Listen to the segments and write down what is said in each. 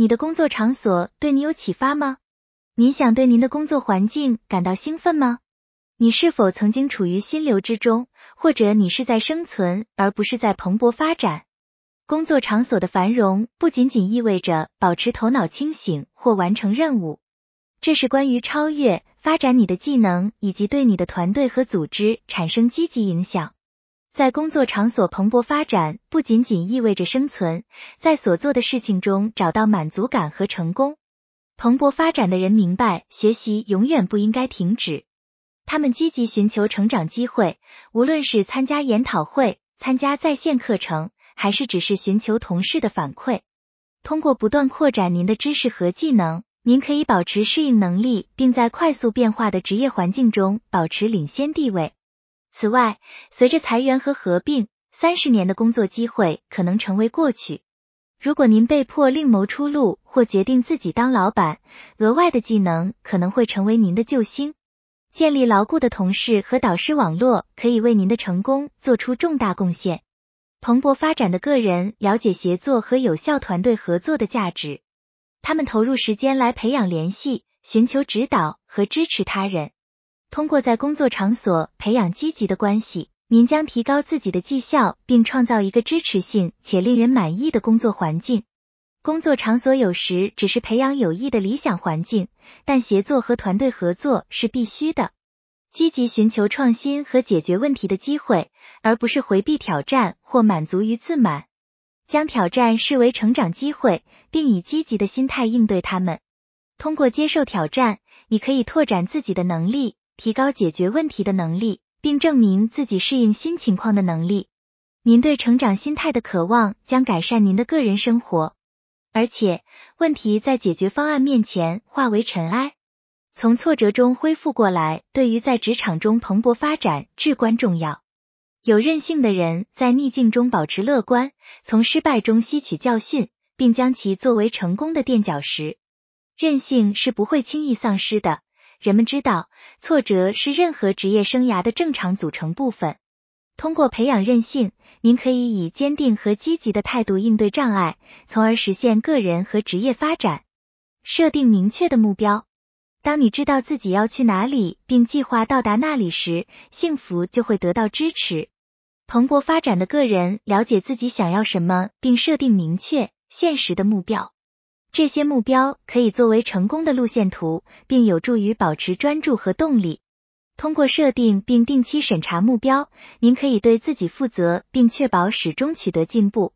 你的工作场所对你有启发吗？您想对您的工作环境感到兴奋吗？你是否曾经处于心流之中，或者你是在生存而不是在蓬勃发展？工作场所的繁荣不仅仅意味着保持头脑清醒或完成任务，这是关于超越、发展你的技能以及对你的团队和组织产生积极影响。在工作场所蓬勃发展不仅仅意味着生存，在所做的事情中找到满足感和成功。蓬勃发展的人明白，学习永远不应该停止。他们积极寻求成长机会，无论是参加研讨会、参加在线课程，还是只是寻求同事的反馈。通过不断扩展您的知识和技能，您可以保持适应能力，并在快速变化的职业环境中保持领先地位。此外，随着裁员和合并，三十年的工作机会可能成为过去。如果您被迫另谋出路，或决定自己当老板，额外的技能可能会成为您的救星。建立牢固的同事和导师网络，可以为您的成功做出重大贡献。蓬勃发展的个人了解协作和有效团队合作的价值，他们投入时间来培养联系、寻求指导和支持他人。通过在工作场所培养积极的关系，您将提高自己的绩效，并创造一个支持性且令人满意的工作环境。工作场所有时只是培养有益的理想环境，但协作和团队合作是必须的。积极寻求创新和解决问题的机会，而不是回避挑战或满足于自满。将挑战视为成长机会，并以积极的心态应对他们。通过接受挑战，你可以拓展自己的能力，提高解决问题的能力，并证明自己适应新情况的能力。您对成长心态的渴望将改善您的个人生活。而且，问题在解决方案面前化为尘埃。从挫折中恢复过来，对于在职场中蓬勃发展至关重要。有韧性的人在逆境中保持乐观，从失败中吸取教训，并将其作为成功的垫脚石。韧性是不会轻易丧失的。人们知道，挫折是任何职业生涯的正常组成部分。通过培养韧性，您可以以坚定和积极的态度应对障碍，从而实现个人和职业发展。设定明确的目标，当你知道自己要去哪里，并计划到达那里时，幸福就会得到支持。蓬勃发展的个人了解自己想要什么，并设定明确、现实的目标。这些目标可以作为成功的路线图，并有助于保持专注和动力。通过设定并定期审查目标，您可以对自己负责，并确保始终取得进步。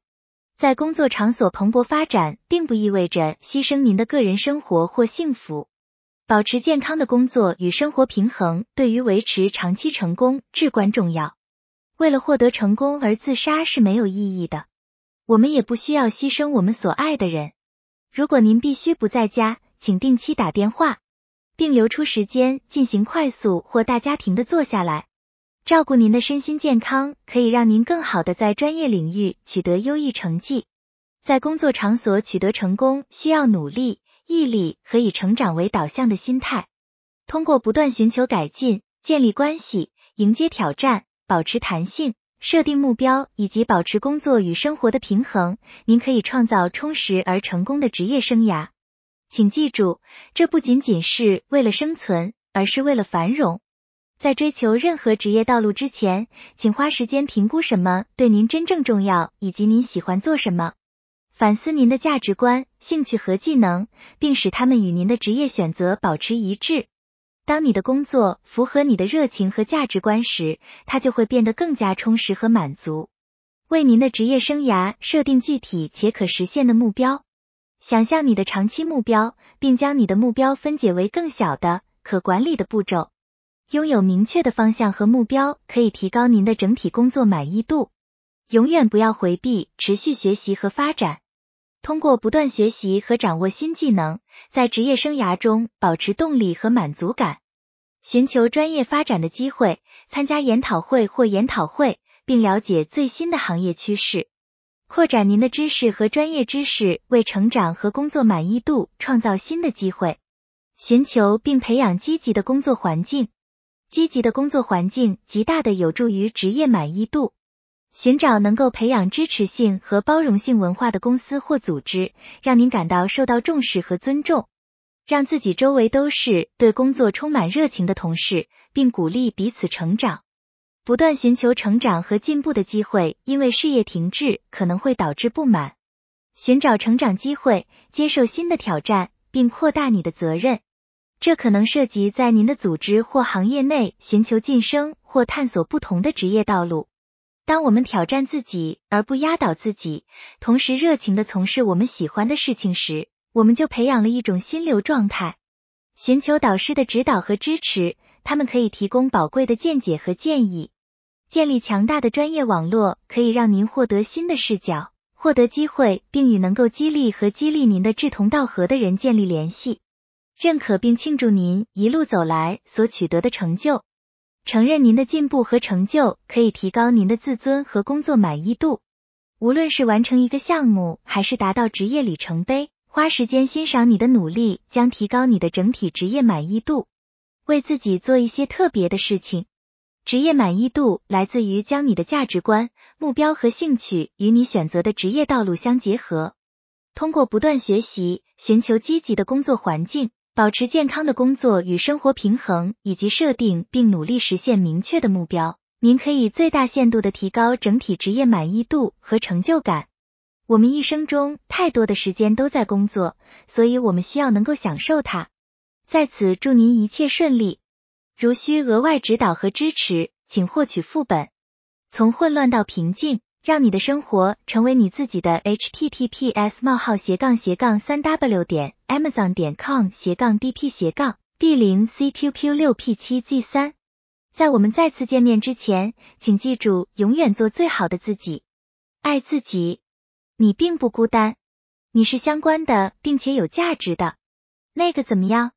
在工作场所蓬勃发展，并不意味着牺牲您的个人生活或幸福。保持健康的工作与生活平衡，对于维持长期成功至关重要。为了获得成功而自杀是没有意义的。我们也不需要牺牲我们所爱的人。如果您必须不在家，请定期打电话。并留出时间进行快速或大家庭的坐下来，照顾您的身心健康，可以让您更好的在专业领域取得优异成绩。在工作场所取得成功，需要努力、毅力和以成长为导向的心态。通过不断寻求改进、建立关系、迎接挑战、保持弹性、设定目标以及保持工作与生活的平衡，您可以创造充实而成功的职业生涯。请记住，这不仅仅是为了生存，而是为了繁荣。在追求任何职业道路之前，请花时间评估什么对您真正重要，以及您喜欢做什么。反思您的价值观、兴趣和技能，并使他们与您的职业选择保持一致。当你的工作符合你的热情和价值观时，它就会变得更加充实和满足。为您的职业生涯设定具体且可实现的目标。想象你的长期目标，并将你的目标分解为更小的、可管理的步骤。拥有明确的方向和目标，可以提高您的整体工作满意度。永远不要回避持续学习和发展。通过不断学习和掌握新技能，在职业生涯中保持动力和满足感。寻求专业发展的机会，参加研讨会或研讨会，并了解最新的行业趋势。扩展您的知识和专业知识，为成长和工作满意度创造新的机会。寻求并培养积极的工作环境，积极的工作环境极大的有助于职业满意度。寻找能够培养支持性和包容性文化的公司或组织，让您感到受到重视和尊重。让自己周围都是对工作充满热情的同事，并鼓励彼此成长。不断寻求成长和进步的机会，因为事业停滞可能会导致不满。寻找成长机会，接受新的挑战，并扩大你的责任。这可能涉及在您的组织或行业内寻求晋升或探索不同的职业道路。当我们挑战自己而不压倒自己，同时热情的从事我们喜欢的事情时，我们就培养了一种心流状态。寻求导师的指导和支持，他们可以提供宝贵的见解和建议。建立强大的专业网络，可以让您获得新的视角，获得机会，并与能够激励和激励您的志同道合的人建立联系。认可并庆祝您一路走来所取得的成就，承认您的进步和成就，可以提高您的自尊和工作满意度。无论是完成一个项目，还是达到职业里程碑，花时间欣赏你的努力，将提高你的整体职业满意度。为自己做一些特别的事情，职业满意度来自于将你的价值观、目标和兴趣与你选择的职业道路相结合。通过不断学习，寻求积极的工作环境，保持健康的工作与生活平衡，以及设定并努力实现明确的目标。您可以最大限度的提高整体职业满意度和成就感。我们一生中太多的时间都在工作，所以我们需要能够享受它。在此祝您一切顺利。如需额外指导和支持，请获取副本。从混乱到平静，让你的生活成为你自己的。https: 冒号斜杠斜杠三 w 点 amazon 点 com 斜杠 dp 斜杠 b 零 cqq 六 p 七 z 三。在我们再次见面之前，请记住，永远做最好的自己，爱自己。你并不孤单，你是相关的，并且有价值的。那个怎么样？